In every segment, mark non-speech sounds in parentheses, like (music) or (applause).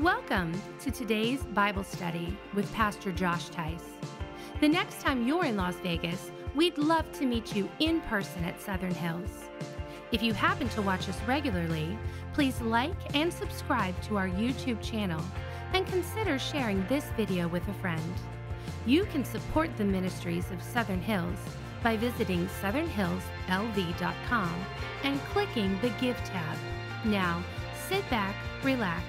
Welcome to today's Bible study with Pastor Josh Tice. The next time you're in Las Vegas, we'd love to meet you in person at Southern Hills. If you happen to watch us regularly, please like and subscribe to our YouTube channel and consider sharing this video with a friend. You can support the ministries of Southern Hills by visiting southernhillslv.com and clicking the Give tab. Now, sit back, relax,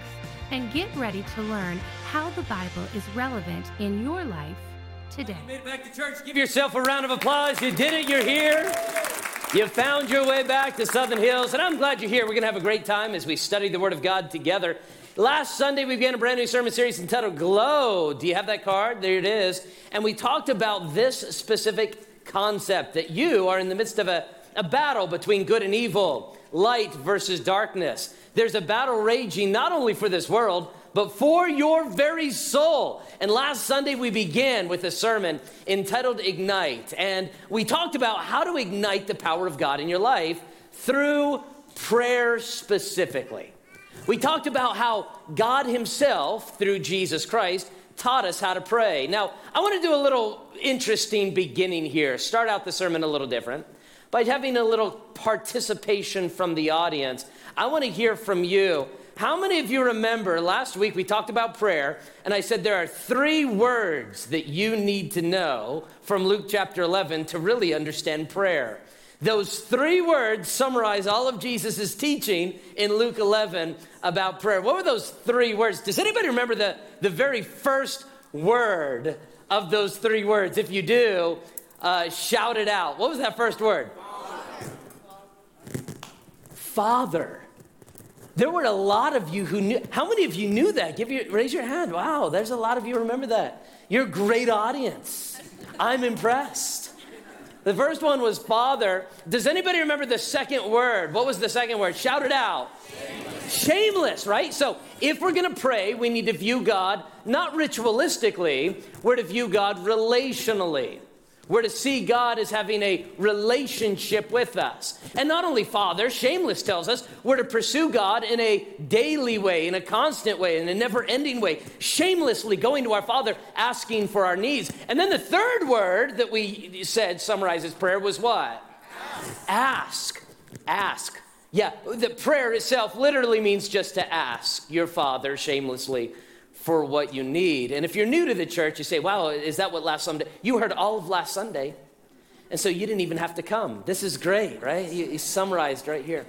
and get ready to learn how the Bible is relevant in your life today. You made it back to church. Give yourself a round of applause. You did it. You're here. You found your way back to Southern Hills, and I'm glad you're here. We're going to have a great time as we study the Word of God together. Last Sunday, we began a brand new sermon series entitled Glow. Do you have that card? There it is. And we talked about this specific concept that you are in the midst of a, a battle between good and evil, light versus darkness. There's a battle raging not only for this world, but for your very soul. And last Sunday, we began with a sermon entitled Ignite. And we talked about how to ignite the power of God in your life through prayer specifically. We talked about how God Himself, through Jesus Christ, taught us how to pray. Now, I want to do a little interesting beginning here. Start out the sermon a little different by having a little participation from the audience. I want to hear from you. How many of you remember last week we talked about prayer, and I said there are three words that you need to know from Luke chapter 11 to really understand prayer? Those three words summarize all of Jesus' teaching in Luke 11 about prayer. What were those three words? Does anybody remember the, the very first word of those three words? If you do, uh, shout it out. What was that first word? Father. There were a lot of you who knew. How many of you knew that? Give you raise your hand. Wow, there's a lot of you remember that. You're a great audience. I'm impressed. The first one was Father. Does anybody remember the second word? What was the second word? Shout it out. Shameless, Shameless right? So if we're going to pray, we need to view God not ritualistically, we're to view God relationally. We're to see God as having a relationship with us. And not only Father, Shameless tells us we're to pursue God in a daily way, in a constant way, in a never ending way, shamelessly going to our Father, asking for our needs. And then the third word that we said summarizes prayer was what? Ask. Ask. Yeah, the prayer itself literally means just to ask your Father shamelessly for what you need. And if you're new to the church, you say, wow, is that what last Sunday? You heard all of last Sunday. And so you didn't even have to come. This is great, right? He, summarized right here.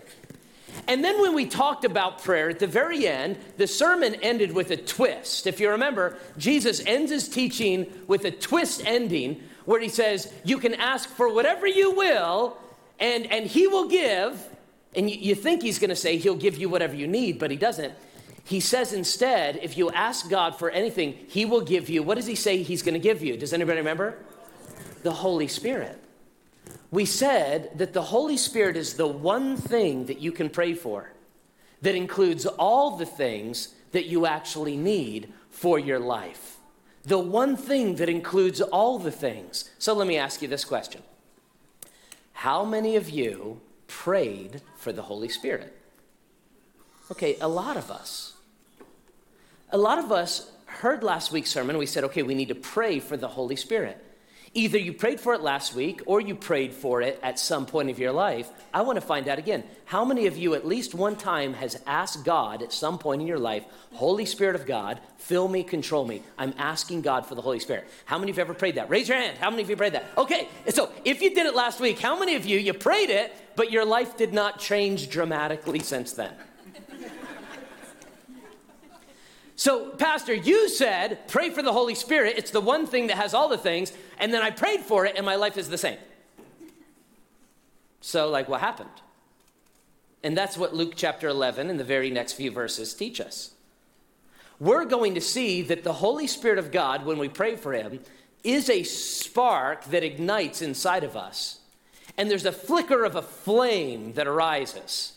And then when we talked about prayer at the very end, the sermon ended with a twist. If you remember, Jesus ends his teaching with a twist ending where he says, You can ask for whatever you will, and, and he will give. And you, you think he's going to say he'll give you whatever you need, but he doesn't. He says instead, if you ask God for anything, He will give you. What does He say He's going to give you? Does anybody remember? The Holy Spirit. We said that the Holy Spirit is the one thing that you can pray for that includes all the things that you actually need for your life. The one thing that includes all the things. So let me ask you this question How many of you prayed for the Holy Spirit? Okay, a lot of us a lot of us heard last week's sermon. We said, okay, we need to pray for the Holy Spirit. Either you prayed for it last week or you prayed for it at some point of your life. I want to find out again. How many of you at least one time has asked God at some point in your life, Holy Spirit of God, fill me, control me? I'm asking God for the Holy Spirit. How many of you ever prayed that? Raise your hand. How many of you prayed that? Okay, so if you did it last week, how many of you, you prayed it, but your life did not change dramatically since then? So, Pastor, you said, pray for the Holy Spirit. It's the one thing that has all the things. And then I prayed for it, and my life is the same. So, like, what happened? And that's what Luke chapter 11 and the very next few verses teach us. We're going to see that the Holy Spirit of God, when we pray for Him, is a spark that ignites inside of us. And there's a flicker of a flame that arises.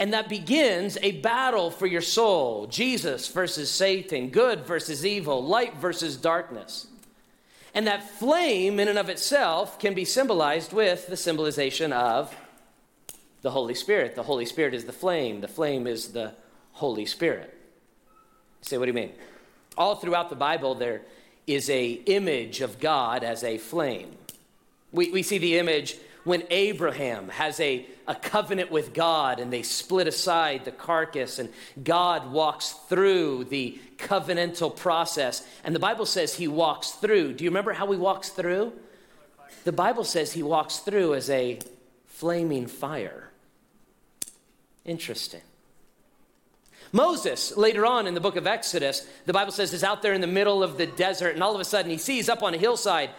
And that begins a battle for your soul Jesus versus Satan, good versus evil, light versus darkness. And that flame, in and of itself, can be symbolized with the symbolization of the Holy Spirit. The Holy Spirit is the flame, the flame is the Holy Spirit. say, what do you mean? All throughout the Bible, there is a image of God as a flame. We, we see the image when Abraham has a, a covenant with God and they split aside the carcass, and God walks through the covenantal process. And the Bible says he walks through. Do you remember how he walks through? The Bible says he walks through as a flaming fire. Interesting. Moses, later on in the book of Exodus, the Bible says is out there in the middle of the desert, and all of a sudden he sees up on a hillside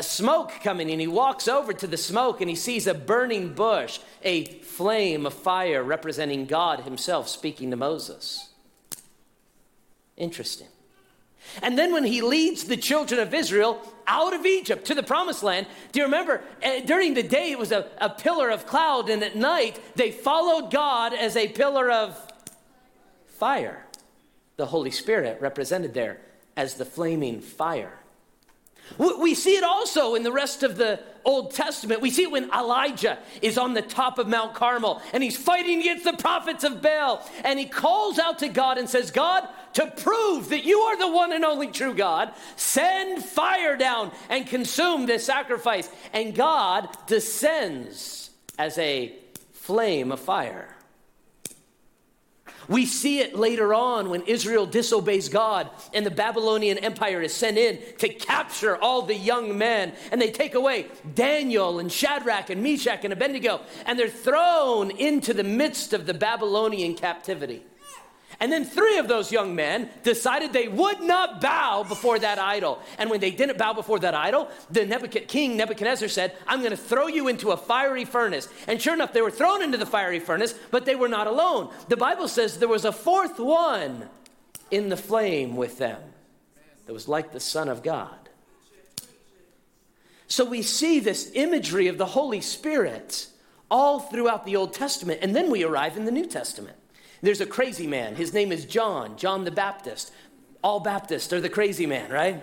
smoke coming, and he walks over to the smoke and he sees a burning bush, a flame of fire representing God Himself speaking to Moses. Interesting. And then when he leads the children of Israel out of Egypt to the promised land, do you remember? Uh, during the day, it was a, a pillar of cloud, and at night, they followed God as a pillar of fire. The Holy Spirit represented there as the flaming fire. We see it also in the rest of the Old Testament. We see it when Elijah is on the top of Mount Carmel and he's fighting against the prophets of Baal. And he calls out to God and says, God, to prove that you are the one and only true God, send fire down and consume this sacrifice. And God descends as a flame of fire. We see it later on when Israel disobeys God and the Babylonian Empire is sent in to capture all the young men. And they take away Daniel and Shadrach and Meshach and Abednego, and they're thrown into the midst of the Babylonian captivity. And then three of those young men decided they would not bow before that idol. And when they didn't bow before that idol, the king Nebuchadnezzar said, I'm going to throw you into a fiery furnace. And sure enough, they were thrown into the fiery furnace, but they were not alone. The Bible says there was a fourth one in the flame with them that was like the Son of God. So we see this imagery of the Holy Spirit all throughout the Old Testament. And then we arrive in the New Testament. There's a crazy man. His name is John, John the Baptist. All Baptists are the crazy man, right?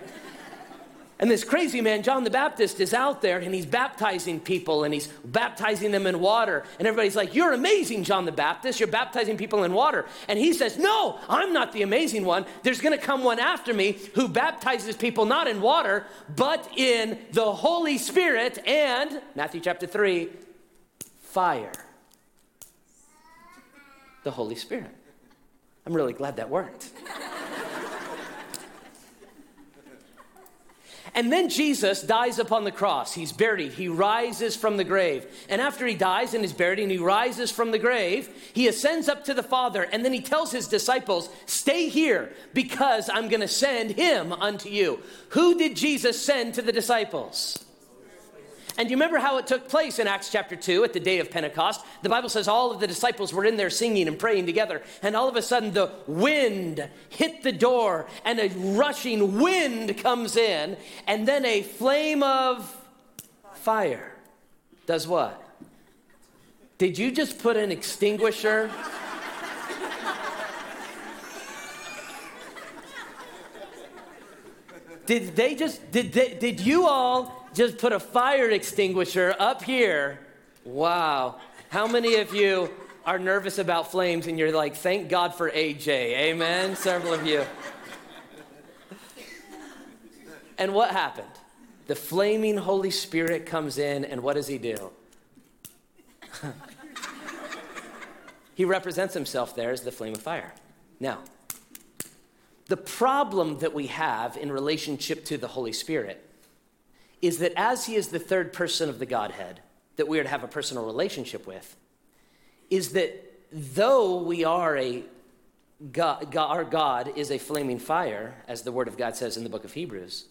And this crazy man, John the Baptist, is out there and he's baptizing people and he's baptizing them in water. And everybody's like, You're amazing, John the Baptist. You're baptizing people in water. And he says, No, I'm not the amazing one. There's going to come one after me who baptizes people not in water, but in the Holy Spirit and, Matthew chapter 3, fire the Holy Spirit. I'm really glad that worked. And then Jesus dies upon the cross. He's buried. He rises from the grave. And after he dies and is buried and he rises from the grave, he ascends up to the Father. And then he tells his disciples, Stay here because I'm going to send him unto you. Who did Jesus send to the disciples? And you remember how it took place in Acts chapter 2 at the day of Pentecost? The Bible says all of the disciples were in there singing and praying together. And all of a sudden, the wind hit the door, and a rushing wind comes in, and then a flame of fire does what? Did you just put an extinguisher? did they just, did, they, did you all just put a fire extinguisher up here. Wow. How many of you are nervous about flames and you're like, thank God for AJ? Amen. Several of you. And what happened? The flaming Holy Spirit comes in, and what does he do? (laughs) he represents himself there as the flame of fire. Now, the problem that we have in relationship to the Holy Spirit is that as he is the third person of the Godhead that we are to have a personal relationship with, is that though we are a God, God, our God is a flaming fire, as the Word of God says in the book of Hebrews,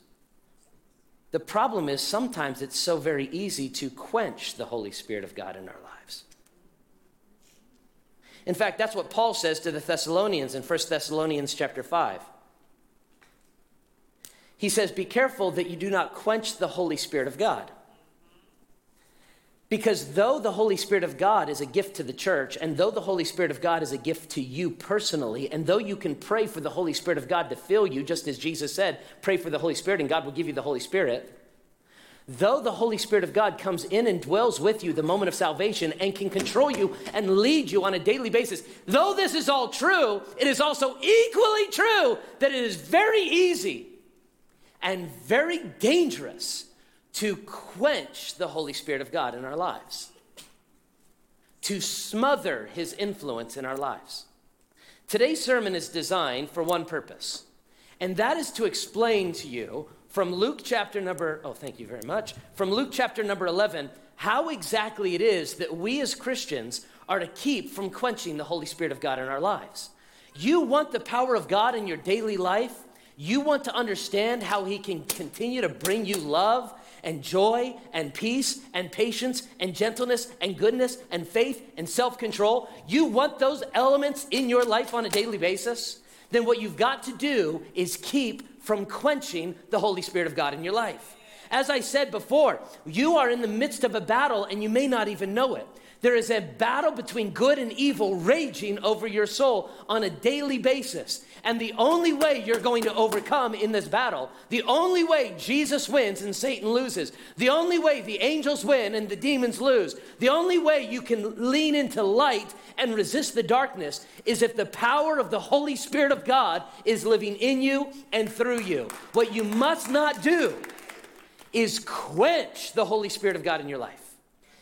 the problem is sometimes it's so very easy to quench the Holy Spirit of God in our lives. In fact, that's what Paul says to the Thessalonians in 1 Thessalonians chapter 5. He says, Be careful that you do not quench the Holy Spirit of God. Because though the Holy Spirit of God is a gift to the church, and though the Holy Spirit of God is a gift to you personally, and though you can pray for the Holy Spirit of God to fill you, just as Jesus said, pray for the Holy Spirit and God will give you the Holy Spirit, though the Holy Spirit of God comes in and dwells with you the moment of salvation and can control you and lead you on a daily basis, though this is all true, it is also equally true that it is very easy and very dangerous to quench the Holy Spirit of God in our lives, to smother his influence in our lives. Today's sermon is designed for one purpose, and that is to explain to you from Luke chapter number, oh, thank you very much, from Luke chapter number 11, how exactly it is that we as Christians are to keep from quenching the Holy Spirit of God in our lives. You want the power of God in your daily life? You want to understand how He can continue to bring you love and joy and peace and patience and gentleness and goodness and faith and self control? You want those elements in your life on a daily basis? Then what you've got to do is keep from quenching the Holy Spirit of God in your life. As I said before, you are in the midst of a battle and you may not even know it. There is a battle between good and evil raging over your soul on a daily basis. And the only way you're going to overcome in this battle, the only way Jesus wins and Satan loses, the only way the angels win and the demons lose, the only way you can lean into light and resist the darkness is if the power of the Holy Spirit of God is living in you and through you. What you must not do is quench the Holy Spirit of God in your life.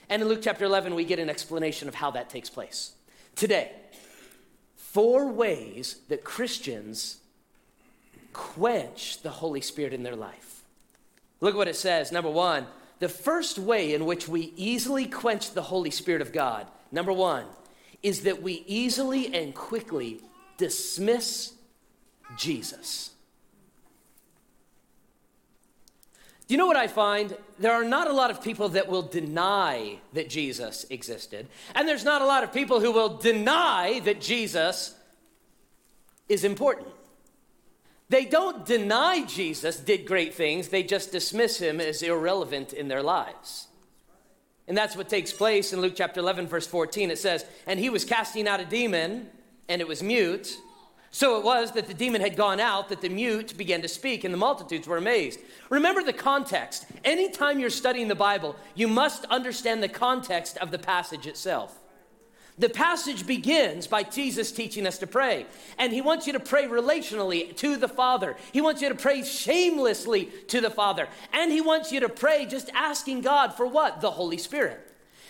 And in Luke chapter 11, we get an explanation of how that takes place. Today, four ways that Christians quench the Holy Spirit in their life. Look what it says. Number one, the first way in which we easily quench the Holy Spirit of God, number one, is that we easily and quickly dismiss Jesus. Do you know what I find? There are not a lot of people that will deny that Jesus existed, and there's not a lot of people who will deny that Jesus is important. They don't deny Jesus did great things, they just dismiss him as irrelevant in their lives. And that's what takes place in Luke chapter 11, verse 14. It says, And he was casting out a demon, and it was mute. So it was that the demon had gone out, that the mute began to speak, and the multitudes were amazed. Remember the context. Anytime you're studying the Bible, you must understand the context of the passage itself. The passage begins by Jesus teaching us to pray. And he wants you to pray relationally to the Father. He wants you to pray shamelessly to the Father. And he wants you to pray just asking God for what? The Holy Spirit.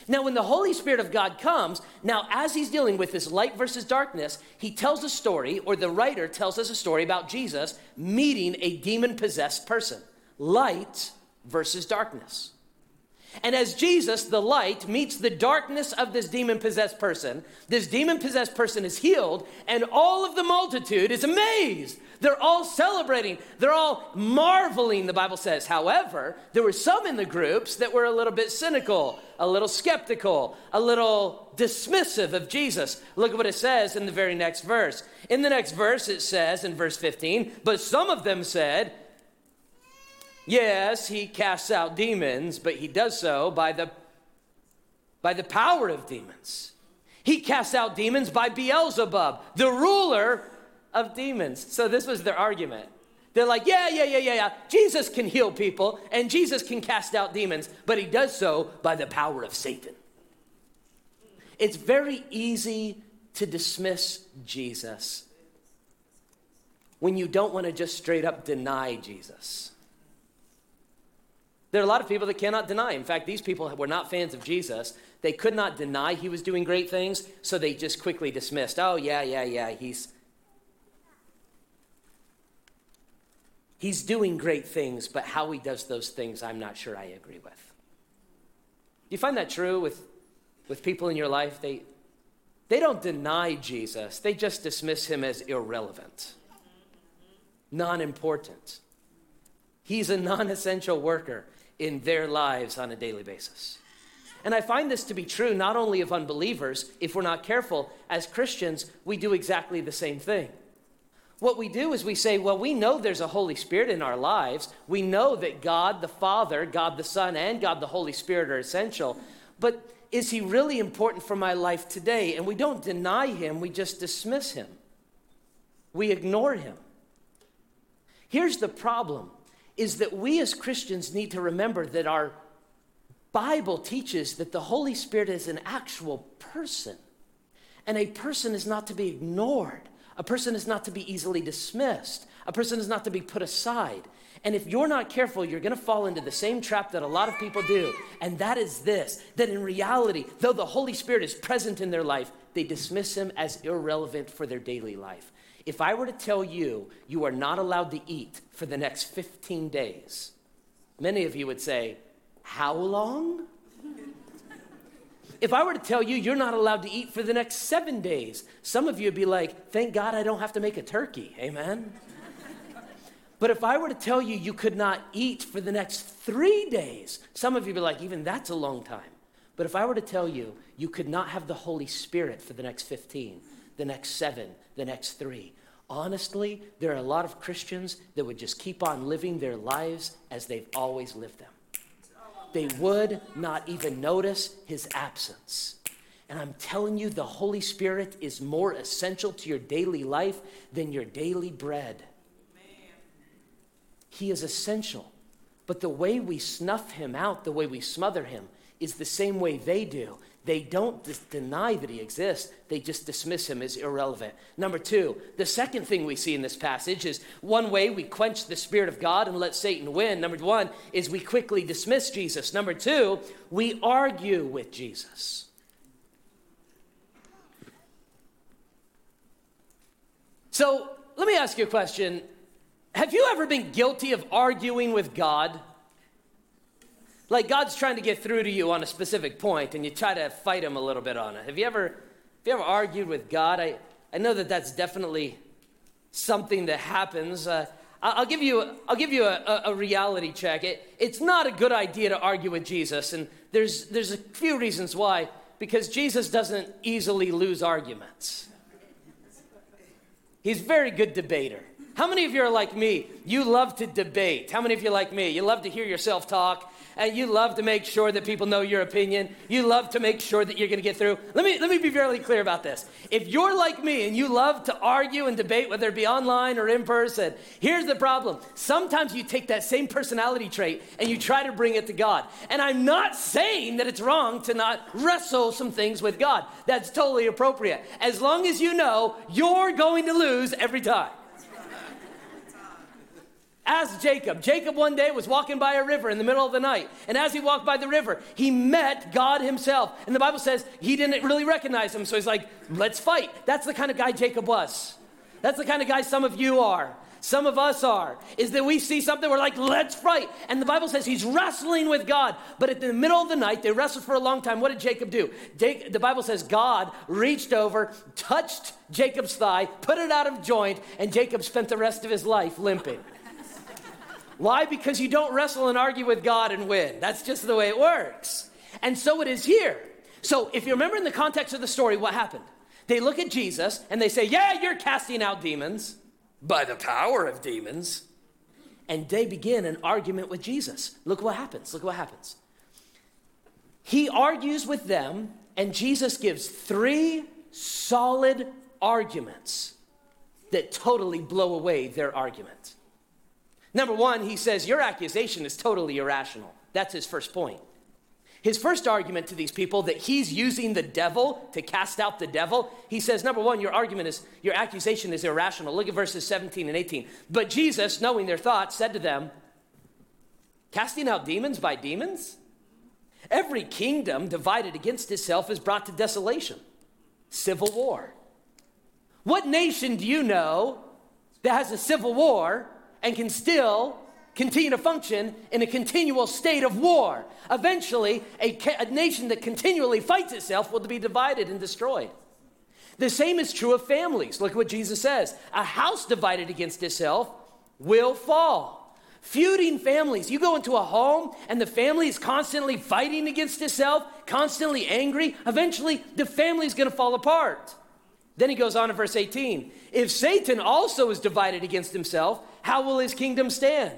Now, when the Holy Spirit of God comes, now as he's dealing with this light versus darkness, he tells a story, or the writer tells us a story about Jesus meeting a demon possessed person light versus darkness. And as Jesus, the light, meets the darkness of this demon possessed person, this demon possessed person is healed, and all of the multitude is amazed. They're all celebrating. They're all marveling, the Bible says. However, there were some in the groups that were a little bit cynical, a little skeptical, a little dismissive of Jesus. Look at what it says in the very next verse. In the next verse, it says in verse 15, But some of them said, Yes, he casts out demons, but he does so by the, by the power of demons. He casts out demons by Beelzebub, the ruler of demons. So this was their argument. They're like, yeah, yeah, yeah, yeah, yeah. Jesus can heal people and Jesus can cast out demons, but he does so by the power of Satan. It's very easy to dismiss Jesus when you don't want to just straight up deny Jesus. There are a lot of people that cannot deny. In fact, these people were not fans of Jesus. They could not deny he was doing great things, so they just quickly dismissed, oh, yeah, yeah, yeah, he's. He's doing great things, but how he does those things, I'm not sure I agree with. Do you find that true with, with people in your life? They, they don't deny Jesus, they just dismiss him as irrelevant, non important. He's a non essential worker in their lives on a daily basis. And I find this to be true not only of unbelievers, if we're not careful, as Christians, we do exactly the same thing. What we do is we say, well, we know there's a Holy Spirit in our lives. We know that God the Father, God the Son, and God the Holy Spirit are essential. But is he really important for my life today? And we don't deny him, we just dismiss him. We ignore him. Here's the problem is that we as Christians need to remember that our Bible teaches that the Holy Spirit is an actual person. And a person is not to be ignored. A person is not to be easily dismissed. A person is not to be put aside. And if you're not careful, you're going to fall into the same trap that a lot of people do. And that is this that in reality, though the Holy Spirit is present in their life, they dismiss him as irrelevant for their daily life. If I were to tell you you are not allowed to eat for the next 15 days, many of you would say, How long? If I were to tell you you're not allowed to eat for the next seven days, some of you would be like, Thank God I don't have to make a turkey. Amen. But if I were to tell you you could not eat for the next three days, some of you would be like, Even that's a long time. But if I were to tell you you could not have the Holy Spirit for the next 15, the next seven, the next three, honestly, there are a lot of Christians that would just keep on living their lives as they've always lived them. They would not even notice his absence. And I'm telling you, the Holy Spirit is more essential to your daily life than your daily bread. He is essential. But the way we snuff him out, the way we smother him, is the same way they do. They don't just deny that he exists, they just dismiss him as irrelevant. Number two, the second thing we see in this passage is one way we quench the Spirit of God and let Satan win. Number one is we quickly dismiss Jesus. Number two, we argue with Jesus. So let me ask you a question. Have you ever been guilty of arguing with God? Like God's trying to get through to you on a specific point and you try to fight him a little bit on it. Have you ever, have you ever argued with God? I, I know that that's definitely something that happens. Uh, I'll give you, I'll give you a, a reality check. It, it's not a good idea to argue with Jesus, and there's, there's a few reasons why. Because Jesus doesn't easily lose arguments. He's a very good debater. How many of you are like me? You love to debate. How many of you like me? You love to hear yourself talk and you love to make sure that people know your opinion. You love to make sure that you're going to get through. Let me, let me be very clear about this. If you're like me and you love to argue and debate, whether it be online or in person, here's the problem. Sometimes you take that same personality trait and you try to bring it to God. And I'm not saying that it's wrong to not wrestle some things with God. That's totally appropriate. As long as you know you're going to lose every time. Ask Jacob. Jacob one day was walking by a river in the middle of the night. And as he walked by the river, he met God himself. And the Bible says he didn't really recognize him. So he's like, let's fight. That's the kind of guy Jacob was. That's the kind of guy some of you are. Some of us are. Is that we see something, we're like, let's fight. And the Bible says he's wrestling with God. But in the middle of the night, they wrestled for a long time. What did Jacob do? The Bible says God reached over, touched Jacob's thigh, put it out of joint, and Jacob spent the rest of his life limping. Why? Because you don't wrestle and argue with God and win. That's just the way it works. And so it is here. So if you remember in the context of the story, what happened? They look at Jesus and they say, Yeah, you're casting out demons by the power of demons. And they begin an argument with Jesus. Look what happens. Look what happens. He argues with them, and Jesus gives three solid arguments that totally blow away their argument. Number one, he says, Your accusation is totally irrational. That's his first point. His first argument to these people that he's using the devil to cast out the devil, he says, number one, your argument is, your accusation is irrational. Look at verses 17 and 18. But Jesus, knowing their thoughts, said to them, Casting out demons by demons? Every kingdom divided against itself is brought to desolation, civil war. What nation do you know that has a civil war and can still continue to function in a continual state of war. Eventually, a, a, nation that continually fights itself will be divided and destroyed. The same is true of families. Look at what Jesus says a house divided against itself will fall. Feuding families. You go into a home and the family is constantly fighting against itself, constantly angry. Eventually, the family is going to fall apart. Then he goes on in verse 18 If Satan also is divided against himself, how will his kingdom stand?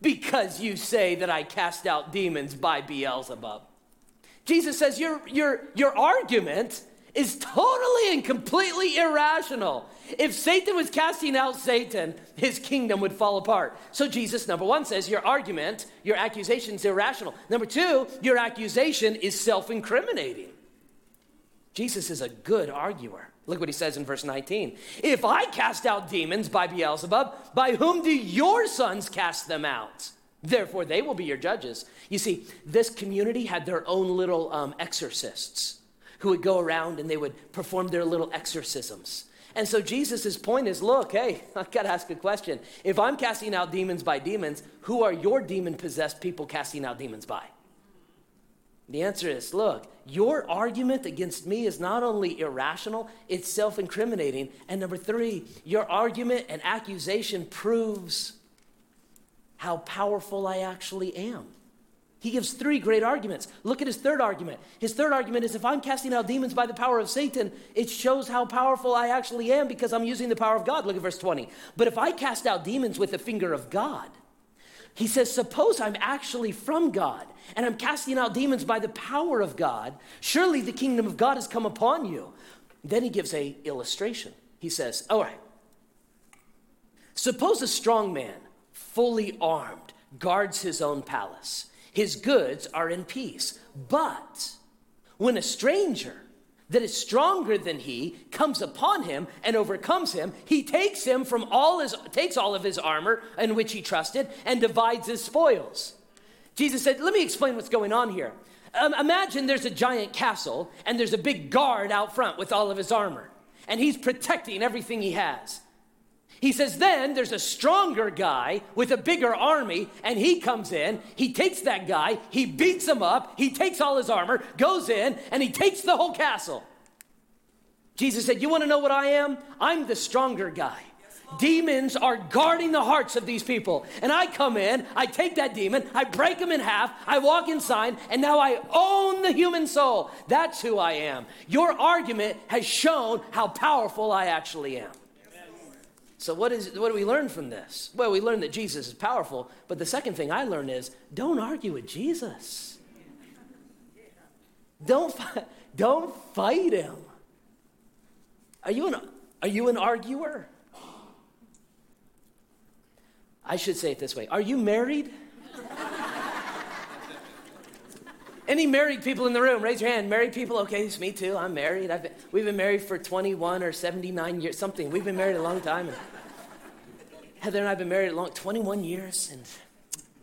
Because you say that I cast out demons by Beelzebub. Jesus says your, your, your argument is totally and completely irrational. If Satan was casting out Satan, his kingdom would fall apart. So Jesus, number one, says your argument, your accusation is irrational. Number two, your accusation is self incriminating. Jesus is a good arguer. Look what he says in verse 19. If I cast out demons by Beelzebub, by whom do your sons cast them out? Therefore, they will be your judges. You see, this community had their own little um, exorcists who would go around and they would perform their little exorcisms. And so Jesus' point is look, hey, (laughs) I've got to ask a question. If I'm casting out demons by demons, who are your demon possessed people casting out demons by? The answer is look, your argument against me is not only irrational, it's self incriminating. And number three, your argument and accusation proves how powerful I actually am. He gives three great arguments. Look at his third argument. His third argument is if I'm casting out demons by the power of Satan, it shows how powerful I actually am because I'm using the power of God. Look at verse 20. But if I cast out demons with the finger of God, he says, Suppose I'm actually from God and I'm casting out demons by the power of God. Surely the kingdom of God has come upon you. Then he gives a illustration. He says, All right, suppose a strong man, fully armed, guards his own palace. His goods are in peace. But when a stranger, that is stronger than he comes upon him and overcomes him. He takes him from all his takes all of his armor in which he trusted and divides his spoils. Jesus said let me explain what's going on here. Um, imagine there's a giant castle and there's a big guard out front with all of his armor and he's protecting everything he has he says, then there's a stronger guy with a bigger army, and he comes in, he takes that guy, he beats him up, he takes all his armor, goes in, and he takes the whole castle. Jesus said, You want to know what I am? I'm the stronger guy. Demons are guarding the hearts of these people. And I come in, I take that demon, I break him in half, I walk inside, and now I own the human soul. That's who I am. Your argument has shown how powerful I actually am. So, what, is, what do we learn from this? Well, we learn that Jesus is powerful, but the second thing I learned is don't argue with Jesus. Don't, (laughs) don't fight him. Are you, an, are you an arguer? I should say it this way Are you married? (laughs) Any married people in the room? Raise your hand. Married people? Okay, it's me too. I'm married. Been, we've been married for 21 or 79 years, something. We've been married a long time. And, Heather and I have been married a long 21 years, and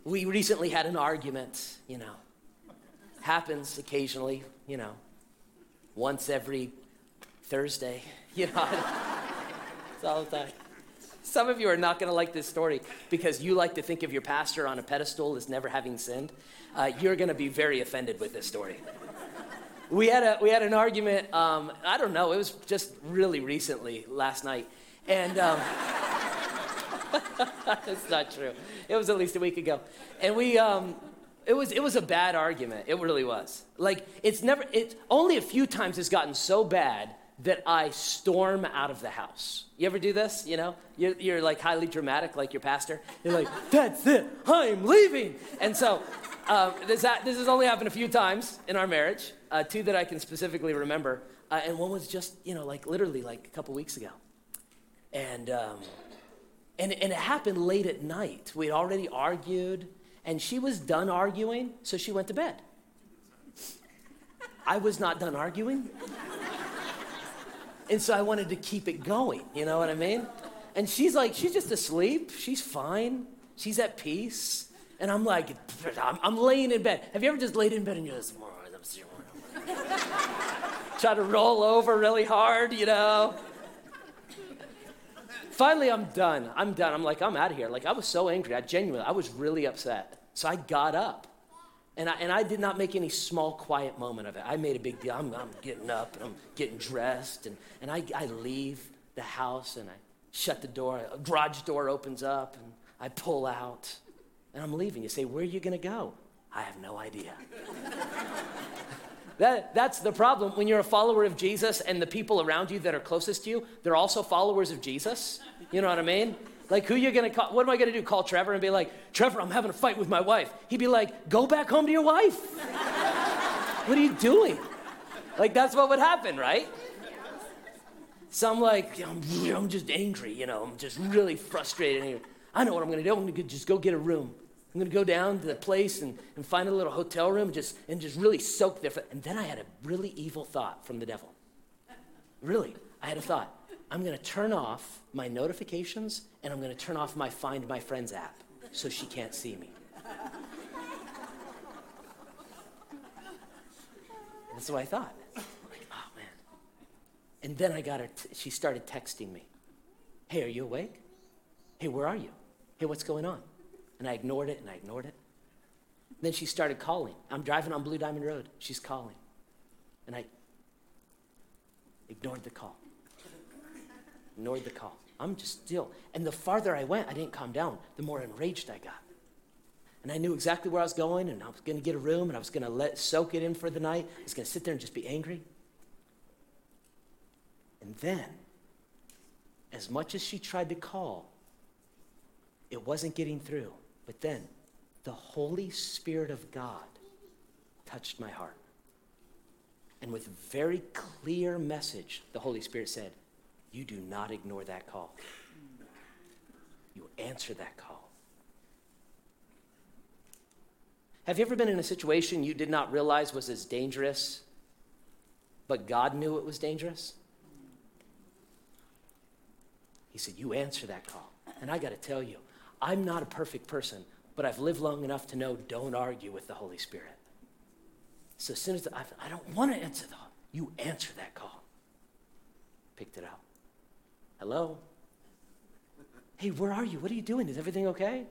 we recently had an argument, you know. Happens occasionally, you know, once every Thursday, (laughs) you know. it's all the time. Some of you are not going to like this story because you like to think of your pastor on a pedestal as never having sinned. Uh, you're going to be very offended with this story. We had, a, we had an argument, um, I don't know, it was just really recently, last night. And. Um, (laughs) it's not true. It was at least a week ago. And we, um, it was, it was a bad argument. It really was. Like, it's never, it only a few times has gotten so bad that I storm out of the house. You ever do this? You know, you're, you're like highly dramatic, like your pastor. You're like, that's it, I'm leaving. And so, uh, this, this has only happened a few times in our marriage, uh, two that I can specifically remember. Uh, and one was just, you know, like literally like a couple weeks ago. And, um, and, and it happened late at night. We'd already argued, and she was done arguing, so she went to bed. I was not done arguing. And so I wanted to keep it going, you know what I mean? And she's like, she's just asleep. She's fine. She's at peace. And I'm like, I'm, I'm laying in bed. Have you ever just laid in bed and you're just, (laughs) try to roll over really hard, you know? Finally, I'm done. I'm done. I'm like, I'm out of here. Like, I was so angry. I genuinely, I was really upset. So I got up. And I, and I did not make any small, quiet moment of it. I made a big deal. I'm, I'm getting up and I'm getting dressed. And, and I, I leave the house and I shut the door. A garage door opens up and I pull out. And I'm leaving. You say, Where are you going to go? I have no idea. (laughs) That, that's the problem when you're a follower of Jesus and the people around you that are closest to you, they're also followers of Jesus. You know what I mean? Like, who you gonna call? What am I gonna do? Call Trevor and be like, Trevor, I'm having a fight with my wife. He'd be like, go back home to your wife. (laughs) what are you doing? Like, that's what would happen, right? So I'm like, I'm, I'm just angry, you know, I'm just really frustrated. I know what I'm gonna do. I'm gonna just go get a room. I'm gonna go down to the place and, and find a little hotel room and just, and just really soak there. And then I had a really evil thought from the devil. Really, I had a thought. I'm gonna turn off my notifications and I'm gonna turn off my Find My Friends app so she can't see me. That's what I thought. Like, oh man. And then I got her, t- she started texting me. Hey, are you awake? Hey, where are you? Hey, what's going on? And I ignored it and I ignored it. Then she started calling. I'm driving on Blue Diamond Road. She's calling. And I ignored the call. Ignored the call. I'm just still. And the farther I went, I didn't calm down, the more enraged I got. And I knew exactly where I was going, and I was going to get a room, and I was going to let soak it in for the night. I was going to sit there and just be angry. And then, as much as she tried to call, it wasn't getting through. But then, the Holy Spirit of God touched my heart. And with very clear message, the Holy Spirit said, You do not ignore that call. You answer that call. Have you ever been in a situation you did not realize was as dangerous, but God knew it was dangerous? He said, You answer that call. And I got to tell you, I'm not a perfect person, but I've lived long enough to know don't argue with the Holy Spirit. So as soon as the, I, I don't want to answer the you answer that call. Picked it up. Hello? Hey, where are you? What are you doing? Is everything okay?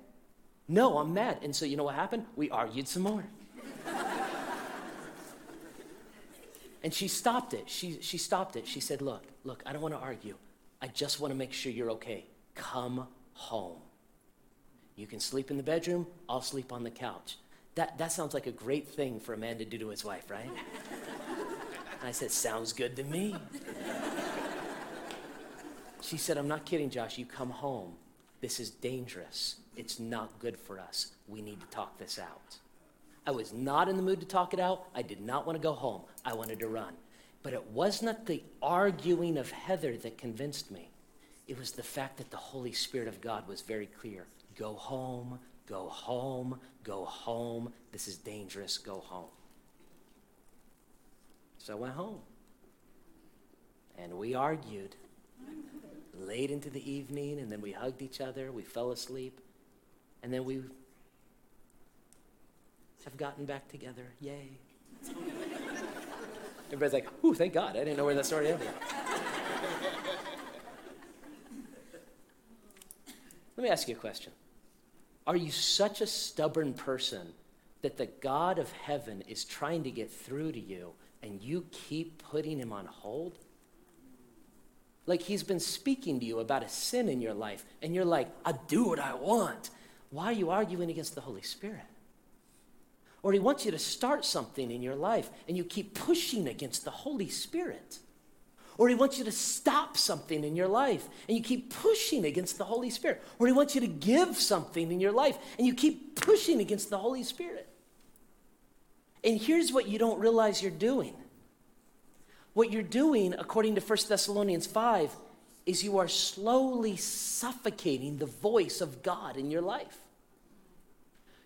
No, I'm mad. And so you know what happened? We argued some more. (laughs) and she stopped it. She, she stopped it. She said, Look, look, I don't want to argue. I just want to make sure you're okay. Come home. You can sleep in the bedroom, I'll sleep on the couch. That, that sounds like a great thing for a man to do to his wife, right? (laughs) I said, Sounds good to me. She said, I'm not kidding, Josh. You come home. This is dangerous. It's not good for us. We need to talk this out. I was not in the mood to talk it out. I did not want to go home. I wanted to run. But it was not the arguing of Heather that convinced me. It was the fact that the Holy Spirit of God was very clear. Go home, go home, go home. This is dangerous. Go home. So I went home. And we argued late into the evening, and then we hugged each other. We fell asleep. And then we have gotten back together. Yay. (laughs) Everybody's like, ooh, thank God. I didn't know where that story ended. Let me ask you a question. Are you such a stubborn person that the God of heaven is trying to get through to you and you keep putting him on hold? Like he's been speaking to you about a sin in your life, and you're like, I do what I want. Why are you arguing against the Holy Spirit? Or he wants you to start something in your life, and you keep pushing against the Holy Spirit. Or he wants you to stop something in your life and you keep pushing against the Holy Spirit. Or he wants you to give something in your life and you keep pushing against the Holy Spirit. And here's what you don't realize you're doing. What you're doing, according to 1 Thessalonians 5, is you are slowly suffocating the voice of God in your life.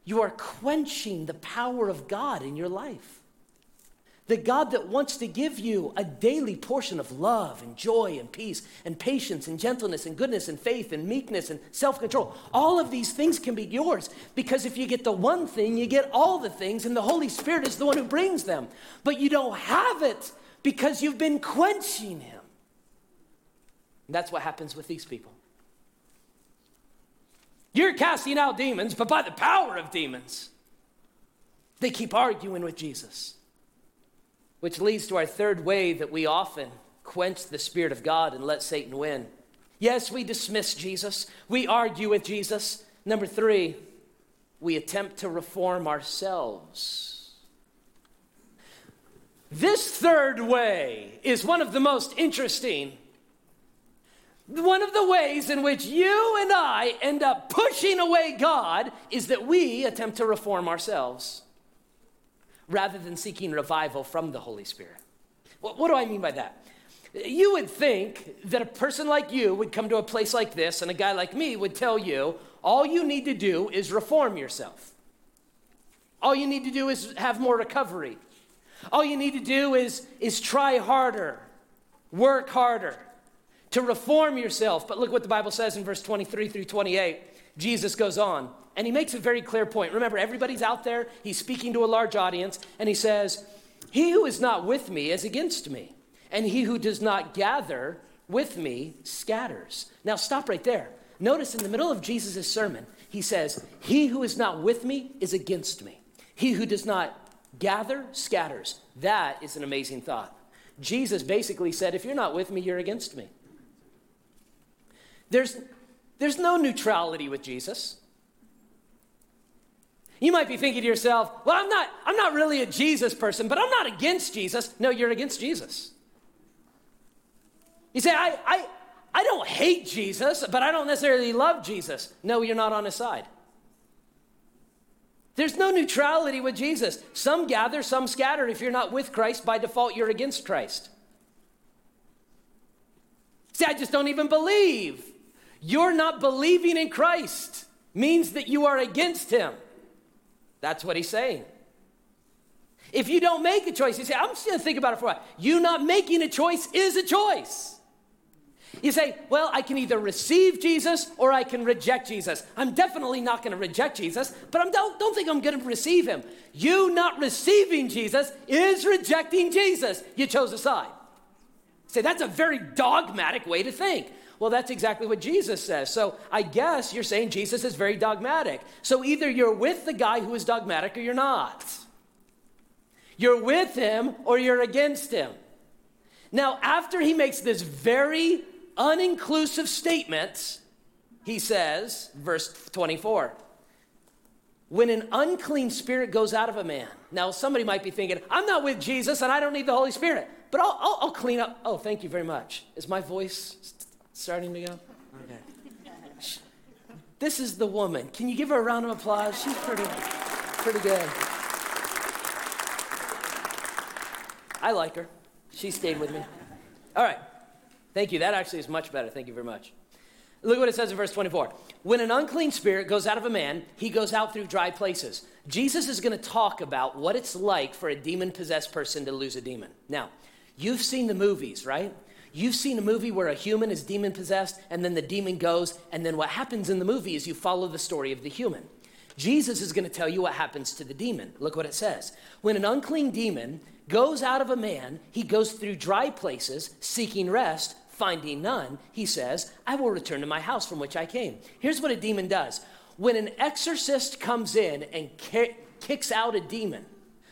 You are quenching the power of God in your life. The God that wants to give you a daily portion of love and joy and peace and patience and gentleness and goodness and faith and meekness and self control. All of these things can be yours because if you get the one thing, you get all the things, and the Holy Spirit is the one who brings them. But you don't have it because you've been quenching Him. And that's what happens with these people. You're casting out demons, but by the power of demons, they keep arguing with Jesus. Which leads to our third way that we often quench the Spirit of God and let Satan win. Yes, we dismiss Jesus, we argue with Jesus. Number three, we attempt to reform ourselves. This third way is one of the most interesting. One of the ways in which you and I end up pushing away God is that we attempt to reform ourselves rather than seeking revival from the Holy Spirit. What, what do I mean by that? You would think that a person like you would come to a place like this and a guy like me would tell you all you need to do is reform yourself. All you need to do is have more recovery. All you need to do is, is try harder, work harder to reform yourself. But look what the Bible says in verse 23 through 28. Jesus goes on and he makes a very clear point. Remember, everybody's out there, he's speaking to a large audience, and he says, He who is not with me is against me, and he who does not gather with me scatters. Now, stop right there. Notice in the middle of Jesus' sermon, he says, He who is not with me is against me. He who does not gather scatters. That is an amazing thought. Jesus basically said, If you're not with me, you're against me. There's, there's no neutrality with Jesus. You might be thinking to yourself, well, I'm not, I'm not really a Jesus person, but I'm not against Jesus. No, you're against Jesus. You say, I, I, I don't hate Jesus, but I don't necessarily love Jesus. No, you're not on his side. There's no neutrality with Jesus. Some gather, some scatter. If you're not with Christ, by default, you're against Christ. See, I just don't even believe. You're not believing in Christ means that you are against him. That's what he's saying. If you don't make a choice, you say, I'm just going to think about it for a while. You not making a choice is a choice. You say, well, I can either receive Jesus or I can reject Jesus. I'm definitely not going to reject Jesus, but I don't, don't think I'm going to receive him. You not receiving Jesus is rejecting Jesus. You chose a side. Say, that's a very dogmatic way to think. Well, that's exactly what Jesus says. So I guess you're saying Jesus is very dogmatic. So either you're with the guy who is dogmatic or you're not. You're with him or you're against him. Now, after he makes this very uninclusive statement, he says, verse 24, when an unclean spirit goes out of a man. Now, somebody might be thinking, I'm not with Jesus and I don't need the Holy Spirit, but I'll, I'll, I'll clean up. Oh, thank you very much. Is my voice starting to go? Okay. This is the woman. Can you give her a round of applause? She's pretty, pretty good. I like her. She stayed with me. All right. Thank you. That actually is much better. Thank you very much. Look what it says in verse 24. When an unclean spirit goes out of a man, he goes out through dry places. Jesus is going to talk about what it's like for a demon possessed person to lose a demon. Now, you've seen the movies, right? You've seen a movie where a human is demon possessed and then the demon goes, and then what happens in the movie is you follow the story of the human. Jesus is going to tell you what happens to the demon. Look what it says. When an unclean demon goes out of a man, he goes through dry places seeking rest, finding none. He says, I will return to my house from which I came. Here's what a demon does when an exorcist comes in and kicks out a demon,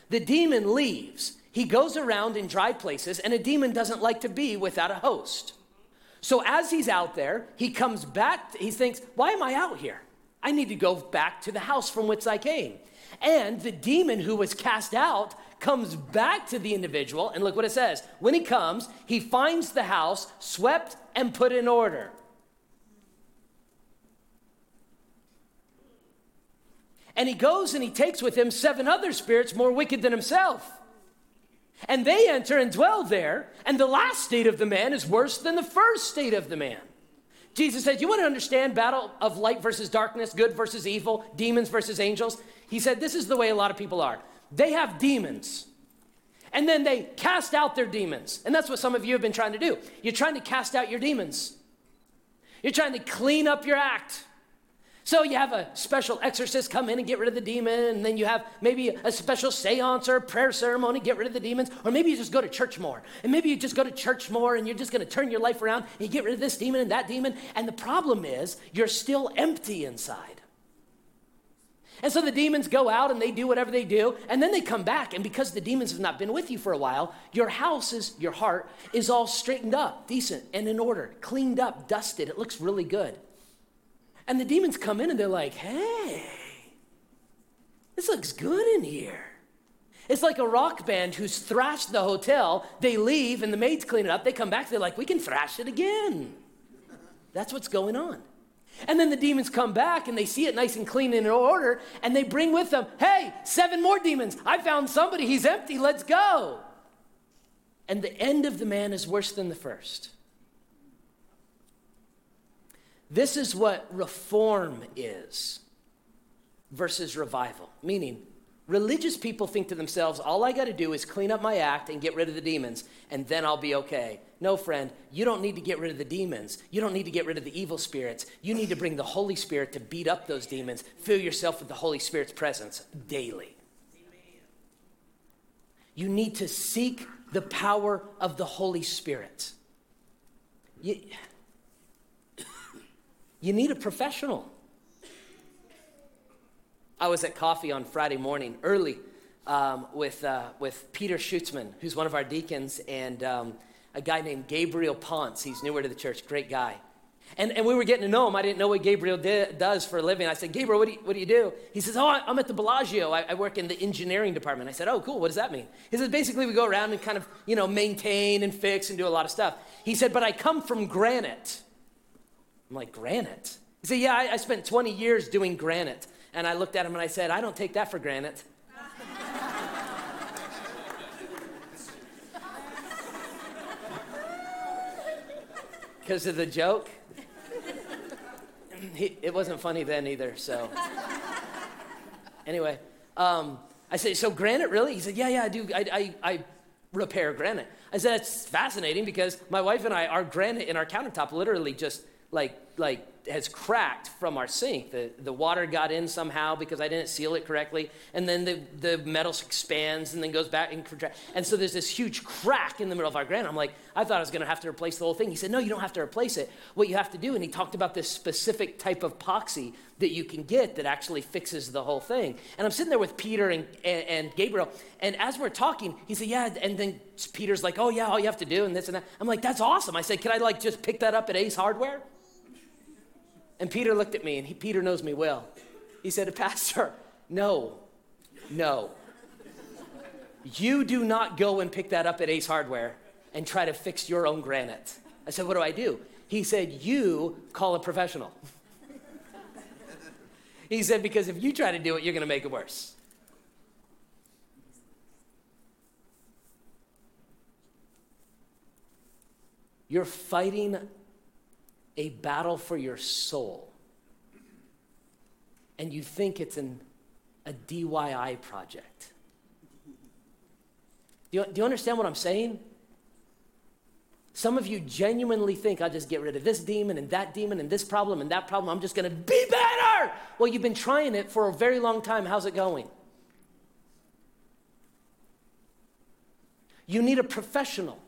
the demon leaves he goes around in dry places, and a demon doesn't like to be without a host. So as he's out there, he comes back, he thinks, Why am I out here? I need to go back to the house from which I came. And the demon who was cast out comes back to the individual, and look what it says. When he comes, he finds the house swept and put in order. And he goes and he takes with him seven other spirits more wicked than himself. And they enter and dwell there, and the last state of the man is worse than the first state of the man. Jesus said, You want to understand battle of light versus darkness, good versus evil, demons versus angels? He said, This is the way a lot of people are. They have demons, and then they cast out their demons. And that's what some of you have been trying to do. You're trying to cast out your demons, you're trying to clean up your act. So you have a special exorcist come in and get rid of the demon, and then you have maybe a special seance or a prayer ceremony, get rid of the demons, or maybe you just go to church more. And maybe you just go to church more and you're just gonna turn your life around and you get rid of this demon and that demon. And the problem is you're still empty inside. And so the demons go out and they do whatever they do, and then they come back. And because the demons have not been with you for a while, your house is, your heart is all straightened up, decent, and in order, cleaned up, dusted. It looks really good. And the demons come in and they're like, hey, this looks good in here. It's like a rock band who's thrashed the hotel. They leave and the maids clean it up. They come back, they're like, we can thrash it again. That's what's going on. And then the demons come back and they see it nice and clean and in order, and they bring with them, hey, seven more demons. I found somebody, he's empty, let's go. and the end of the man is worse than the first. This is what reform is versus revival, meaning religious people think to themselves, all I got to do is clean up my act and get rid of the demons, and then I'll be okay. No, friend, you don't need to get rid of the demons. You don't need to get rid of the evil spirits. You need to bring the Holy Spirit to beat up those demons. Fill yourself with the Holy Spirit's presence daily. You need to seek the power of the Holy Spirit. You, (coughs) you need a professional. I was at coffee on Friday morning early um, with, uh, with Peter Schutzman, who's one of our deacons, and um, a guy named Gabriel Ponce. He's newer to the church, great guy. And, and we were getting to know him. I didn't know what Gabriel does for a living. I said, Gabriel, what do, you, what do you do? He says, Oh, I'm at the Bellagio. I, I, work in the engineering department. I said, Oh, cool. What does that mean? He says, Basically, we go around and kind of, you know, maintain and fix and do a lot of stuff. He said, But I come from granite. I'm like, Granite? He said, Yeah, I, I spent 20 years doing granite. And I looked at him and I said, I don't take that for granted. (laughs) Because of the joke? He, it wasn't funny then either, so. Anyway, um, I said, So granite, really? He said, Yeah, yeah, I do. I, I, I repair granite. I said, It's fascinating because my wife and I, our granite in our countertop literally just like, like has cracked from our sink. The, the water got in somehow because I didn't seal it correctly. And then the, the metal expands and then goes back and contracts. And so there's this huge crack in the middle of our granite. I'm like, I thought I was going to have to replace the whole thing. He said, No, you don't have to replace it. What you have to do, and he talked about this specific type of epoxy that you can get that actually fixes the whole thing. And I'm sitting there with Peter and, and, and Gabriel. And as we're talking, he said, Yeah. And then Peter's like, Oh, yeah, all you have to do and this and that. I'm like, That's awesome. I said, Can I like just pick that up at Ace Hardware? And Peter looked at me, and he, Peter knows me well. He said, Pastor, no, no. You do not go and pick that up at Ace Hardware and try to fix your own granite. I said, What do I do? He said, You call a professional. he said, Because if you try to do it, you're going to make it worse. You're fighting a battle for your soul, and you think it's an, a DIY project. Do you, do you understand what I'm saying? Some of you genuinely think I'll just get rid of this demon and that demon and this problem and that problem. I'm just going to be better. Well, you've been trying it for a very long time. How's it going? You need a professional.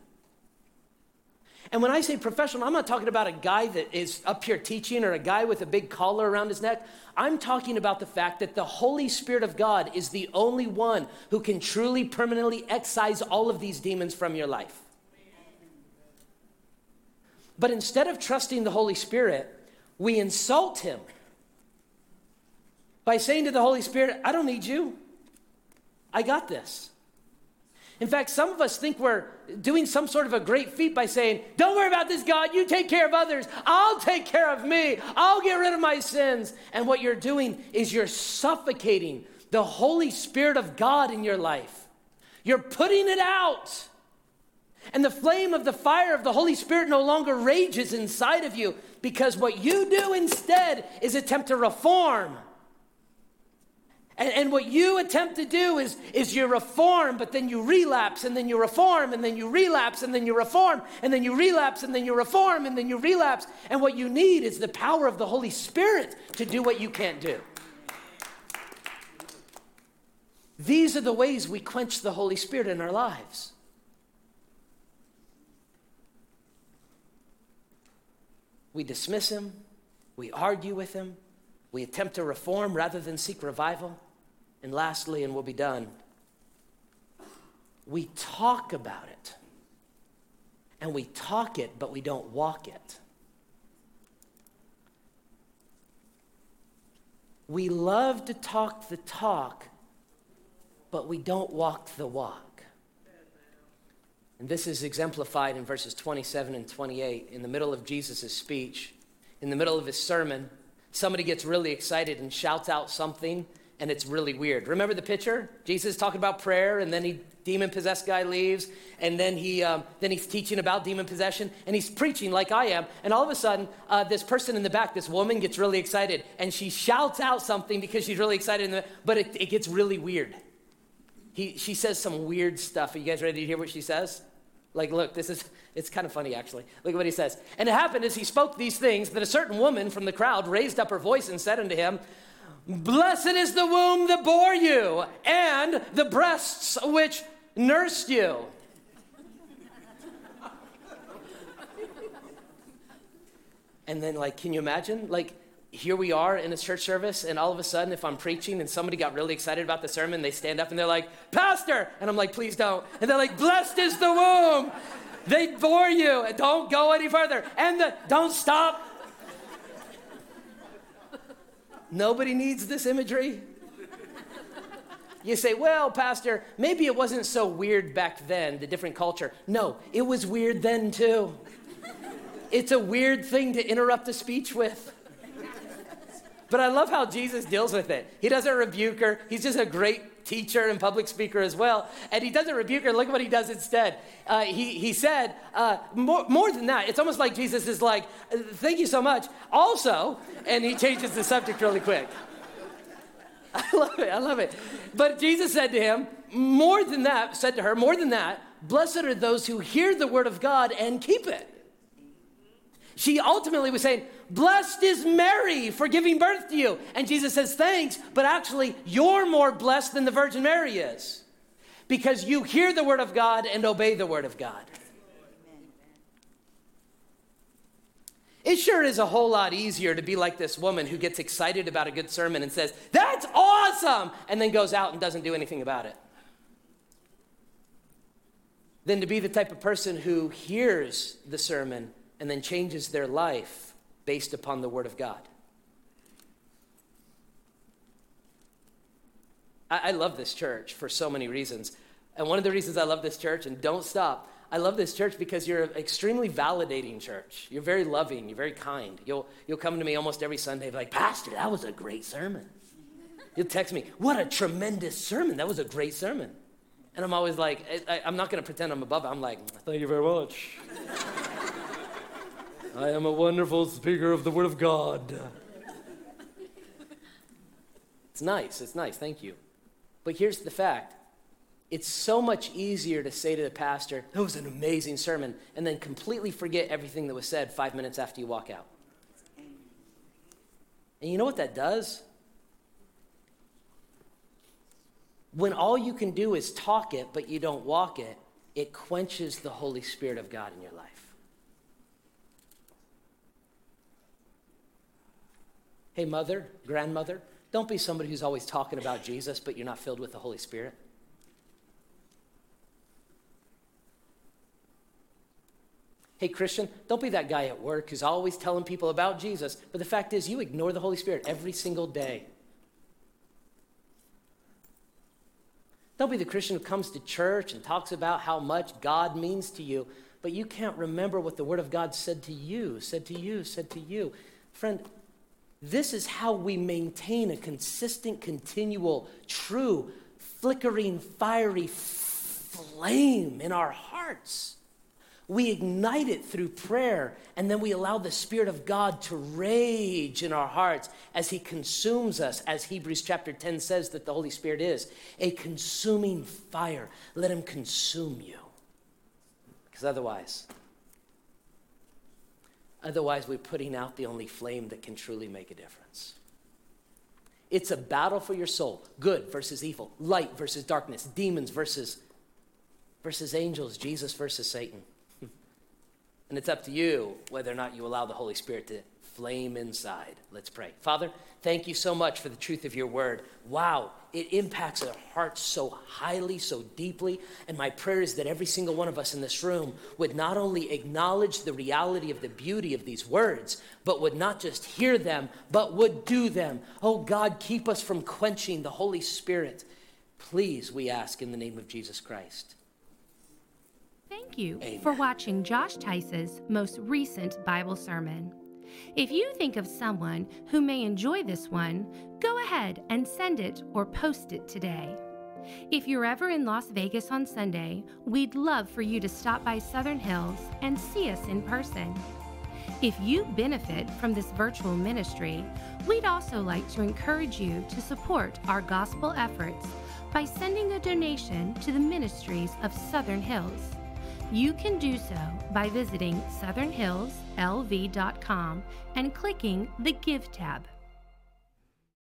And when I say professional, I'm not talking about a guy that is up here teaching or a guy with a big collar around his neck. I'm talking about the fact that the Holy Spirit of God is the only one who can truly permanently excise all of these demons from your life. But instead of trusting the Holy Spirit, we insult him by saying to the Holy Spirit, I don't need you. I got this. In fact, some of us think we're doing some sort of a great feat by saying, Don't worry about this, God. You take care of others. I'll take care of me. I'll get rid of my sins. And what you're doing is you're suffocating the Holy Spirit of God in your life. You're putting it out. And the flame of the fire of the Holy Spirit no longer rages inside of you because what you do instead is attempt to reform and, and, what you attempt to do is, is you reform, but then you relapse, and then you reform, and then you relapse, and then you reform, and then you relapse, and then you reform, and then you relapse. And what you need is the power of the Holy Spirit to do what you can't do. These are the ways we quench the Holy Spirit in our lives. We dismiss Him, we argue with Him, we attempt to reform rather than seek revival. And lastly, and we'll be done, we talk about it. And we talk it, but we don't walk it. We love to talk the talk, but we don't walk the walk. And this is exemplified in verses 27 and 28 in the middle of Jesus' speech, in the middle of his sermon somebody gets really excited and shouts out something and it's really weird. Remember the picture? Jesus talking about prayer, and then he demon possessed guy leaves, and then he um, then he's teaching about demon possession, and he's preaching like I am, and all of a sudden, uh, this person in the back, this woman, gets really excited, and she shouts out something because she's really excited, the, but it, it gets really weird. He, she says some weird stuff. Are you guys ready to hear what she says? Like, look, this is, (laughs) it's kind of funny actually. Look at what he says. And it happened as he spoke these things that a certain woman from the crowd raised up her voice and said unto him, Blessed is the womb that bore you, and the breasts which nursed you. and then, like, can you imagine? Like, here we are in a church service, and all of a sudden, if I'm preaching and somebody got really excited about the sermon, they stand up and they're like, Pastor! And I'm like, please don't. And they're like, Blessed is the womb. They bore you. Don't go any further. And the, don't stop. Nobody needs this imagery. You say, well, Pastor, maybe it wasn't so weird back then, the different culture. No, it was weird then too. It's a weird thing to interrupt a speech with. But I love how Jesus deals with it. He doesn't rebuke her, he's just a great teacher and public speaker as well. And he doesn't rebuke her. Look at what he does instead. Uh, he, he said, uh, more, more than that, it's almost like Jesus is like, thank you so much. Also, and he changes the subject really quick. (laughs) I love it. I love it. But Jesus said to him, more than that, said to her, more than that, blessed are those who hear the word of God and keep it. She ultimately was saying, Blessed is Mary for giving birth to you. And Jesus says, Thanks, but actually, you're more blessed than the Virgin Mary is because you hear the word of God and obey the word of God. It sure is a whole lot easier to be like this woman who gets excited about a good sermon and says, That's awesome! And then goes out and doesn't do anything about it. Than to be the type of person who hears the sermon and then changes their life based upon the Word of God. I, I love this church for so many reasons. And one of the reasons I love this church, and don't stop, I love this church because you're an extremely validating church. You're very loving, you're very kind. You'll, you'll come to me almost every Sunday like, Pastor, that was a great sermon. You'll text me, What a tremendous sermon. That was a great sermon. And I'm always like, I, am not going to pretend I'm above it. I'm like, Thank you very much. (laughs) I am a wonderful speaker of the Word of God. It's nice, it's nice, thank you. But here's the fact it's so much easier to say to the pastor, that was an amazing sermon, and then completely forget everything that was said five minutes after you walk out. And you know what that does? When all you can do is talk it, but you don't walk it, it quenches the Holy Spirit of God in your life. Hey, mother, grandmother, don't be somebody who's always talking about Jesus, but you're not filled with the Holy Spirit. Hey, Christian, don't be that guy at work who's always telling people about Jesus, but the fact is, you ignore the Holy Spirit every single day. Don't be the Christian who comes to church and talks about how much God means to you, but you can't remember what the Word of God said to you, said to you, said to you. Friend, this is how we maintain a consistent, continual, true, flickering, fiery flame in our hearts. We ignite it through prayer, and then we allow the Spirit of God to rage in our hearts as He consumes us, as Hebrews chapter 10 says that the Holy Spirit is a consuming fire. Let Him consume you. Because otherwise, Otherwise, we're putting out the only flame that can truly make a difference. It's a battle for your soul good versus evil, light versus darkness, demons versus, versus angels, Jesus versus Satan. (laughs) and it's up to you whether or not you allow the Holy Spirit to flame inside. Let's pray. Father, thank you so much for the truth of your word. Wow, it impacts our hearts so highly, so deeply. And my prayer is that every single one of us in this room would not only acknowledge the reality of the beauty of these words, but would not just hear them, but would do them. Oh God, keep us from quenching the Holy Spirit. Please, we ask in the name of Jesus Christ. Thank you Amen. for watching Josh Teis's most recent Bible sermon. If you think of someone who may enjoy this one, go ahead and send it or post it today. If you're ever in Las Vegas on Sunday, we'd love for you to stop by Southern Hills and see us in person. If you benefit from this virtual ministry, we'd also like to encourage you to support our gospel efforts by sending a donation to the ministries of Southern Hills. You can do so by visiting southernhillslv.com and clicking the Give tab.